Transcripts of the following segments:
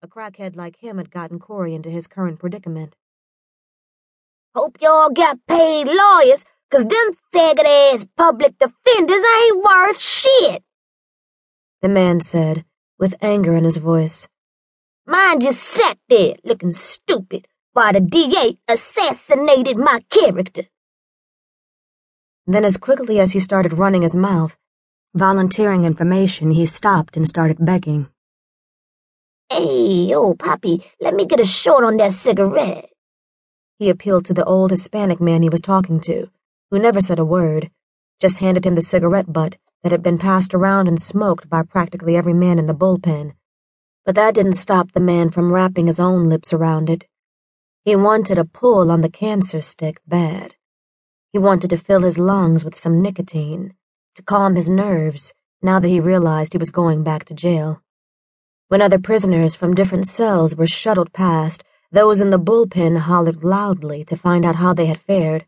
A crackhead like him had gotten Corey into his current predicament. Hope y'all got paid lawyers, 'cause them faggot ass public defenders ain't worth shit, the man said, with anger in his voice. Mine just sat there looking stupid while the DA assassinated my character. Then, as quickly as he started running his mouth, volunteering information, he stopped and started begging. Hey, old Poppy, let me get a short on that cigarette. He appealed to the old Hispanic man he was talking to, who never said a word, just handed him the cigarette butt that had been passed around and smoked by practically every man in the bullpen. But that didn't stop the man from wrapping his own lips around it. He wanted a pull on the cancer stick bad. He wanted to fill his lungs with some nicotine, to calm his nerves now that he realized he was going back to jail. When other prisoners from different cells were shuttled past, those in the bullpen hollered loudly to find out how they had fared.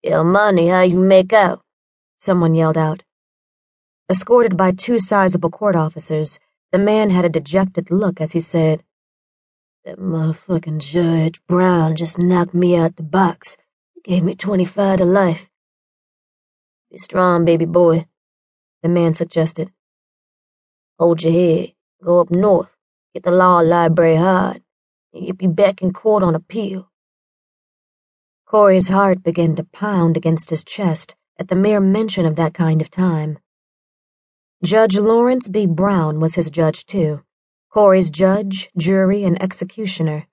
Yo, money, how you make out? Someone yelled out. Escorted by two sizable court officers, the man had a dejected look as he said, That motherfucking Judge Brown just knocked me out the box. Gave me 25 to life. Be strong, baby boy, the man suggested. Hold your head, go up north, get the law library hard and you'd be back in court on appeal. Corey's heart began to pound against his chest at the mere mention of that kind of time. Judge Lawrence B. Brown was his judge, too. Corey's judge, jury, and executioner.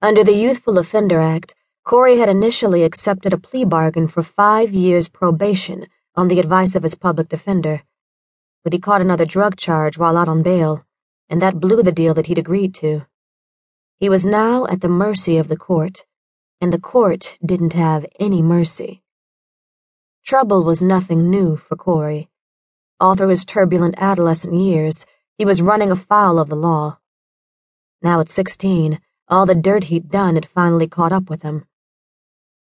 Under the Youthful Offender Act, Corey had initially accepted a plea bargain for five years probation on the advice of his public defender. But he caught another drug charge while out on bail, and that blew the deal that he'd agreed to. He was now at the mercy of the court, and the court didn't have any mercy. Trouble was nothing new for Corey. All through his turbulent adolescent years, he was running afoul of the law. Now at 16, all the dirt he'd done had finally caught up with him.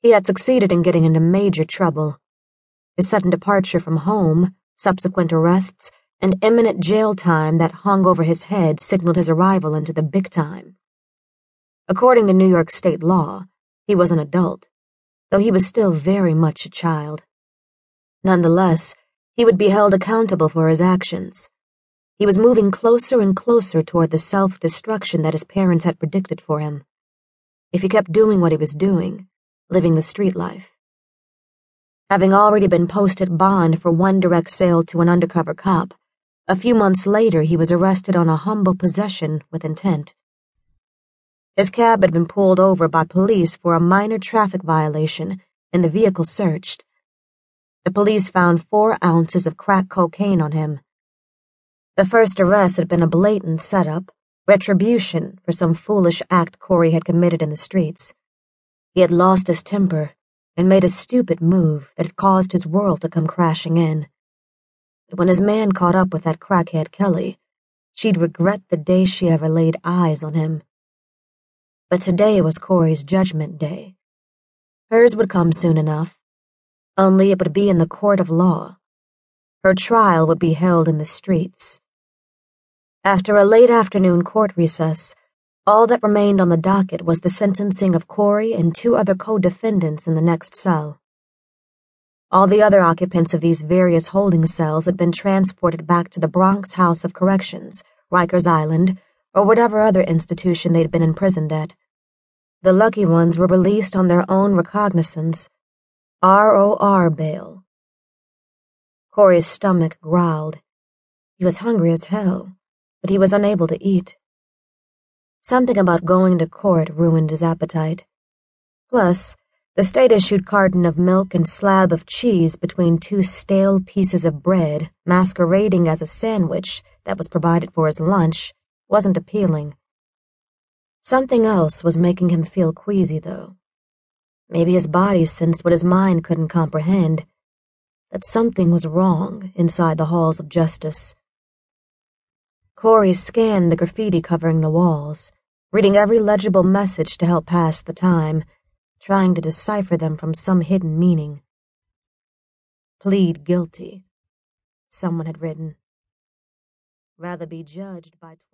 He had succeeded in getting into major trouble. His sudden departure from home, subsequent arrests, and imminent jail time that hung over his head signaled his arrival into the big time. According to New York state law, he was an adult, though he was still very much a child. Nonetheless, he would be held accountable for his actions. He was moving closer and closer toward the self destruction that his parents had predicted for him. If he kept doing what he was doing, living the street life. Having already been posted bond for one direct sale to an undercover cop, a few months later he was arrested on a humble possession with intent. His cab had been pulled over by police for a minor traffic violation and the vehicle searched. The police found four ounces of crack cocaine on him. The first arrest had been a blatant setup, retribution for some foolish act Corey had committed in the streets. He had lost his temper and made a stupid move that had caused his world to come crashing in. But when his man caught up with that crackhead Kelly, she'd regret the day she ever laid eyes on him. But today was Corey's judgment day. Hers would come soon enough, only it would be in the court of law. Her trial would be held in the streets. After a late afternoon court recess, all that remained on the docket was the sentencing of Corey and two other co-defendants in the next cell. All the other occupants of these various holding cells had been transported back to the Bronx House of Corrections, Rikers Island, or whatever other institution they'd been imprisoned at. The lucky ones were released on their own recognizance, ROR bail. Corey's stomach growled. He was hungry as hell, but he was unable to eat. Something about going to court ruined his appetite. Plus, the state-issued carton of milk and slab of cheese between two stale pieces of bread masquerading as a sandwich that was provided for his lunch wasn't appealing. Something else was making him feel queasy, though. Maybe his body sensed what his mind couldn't comprehend that something was wrong inside the halls of justice. Corey scanned the graffiti covering the walls, reading every legible message to help pass the time, trying to decipher them from some hidden meaning. Plead guilty, someone had written. Rather be judged by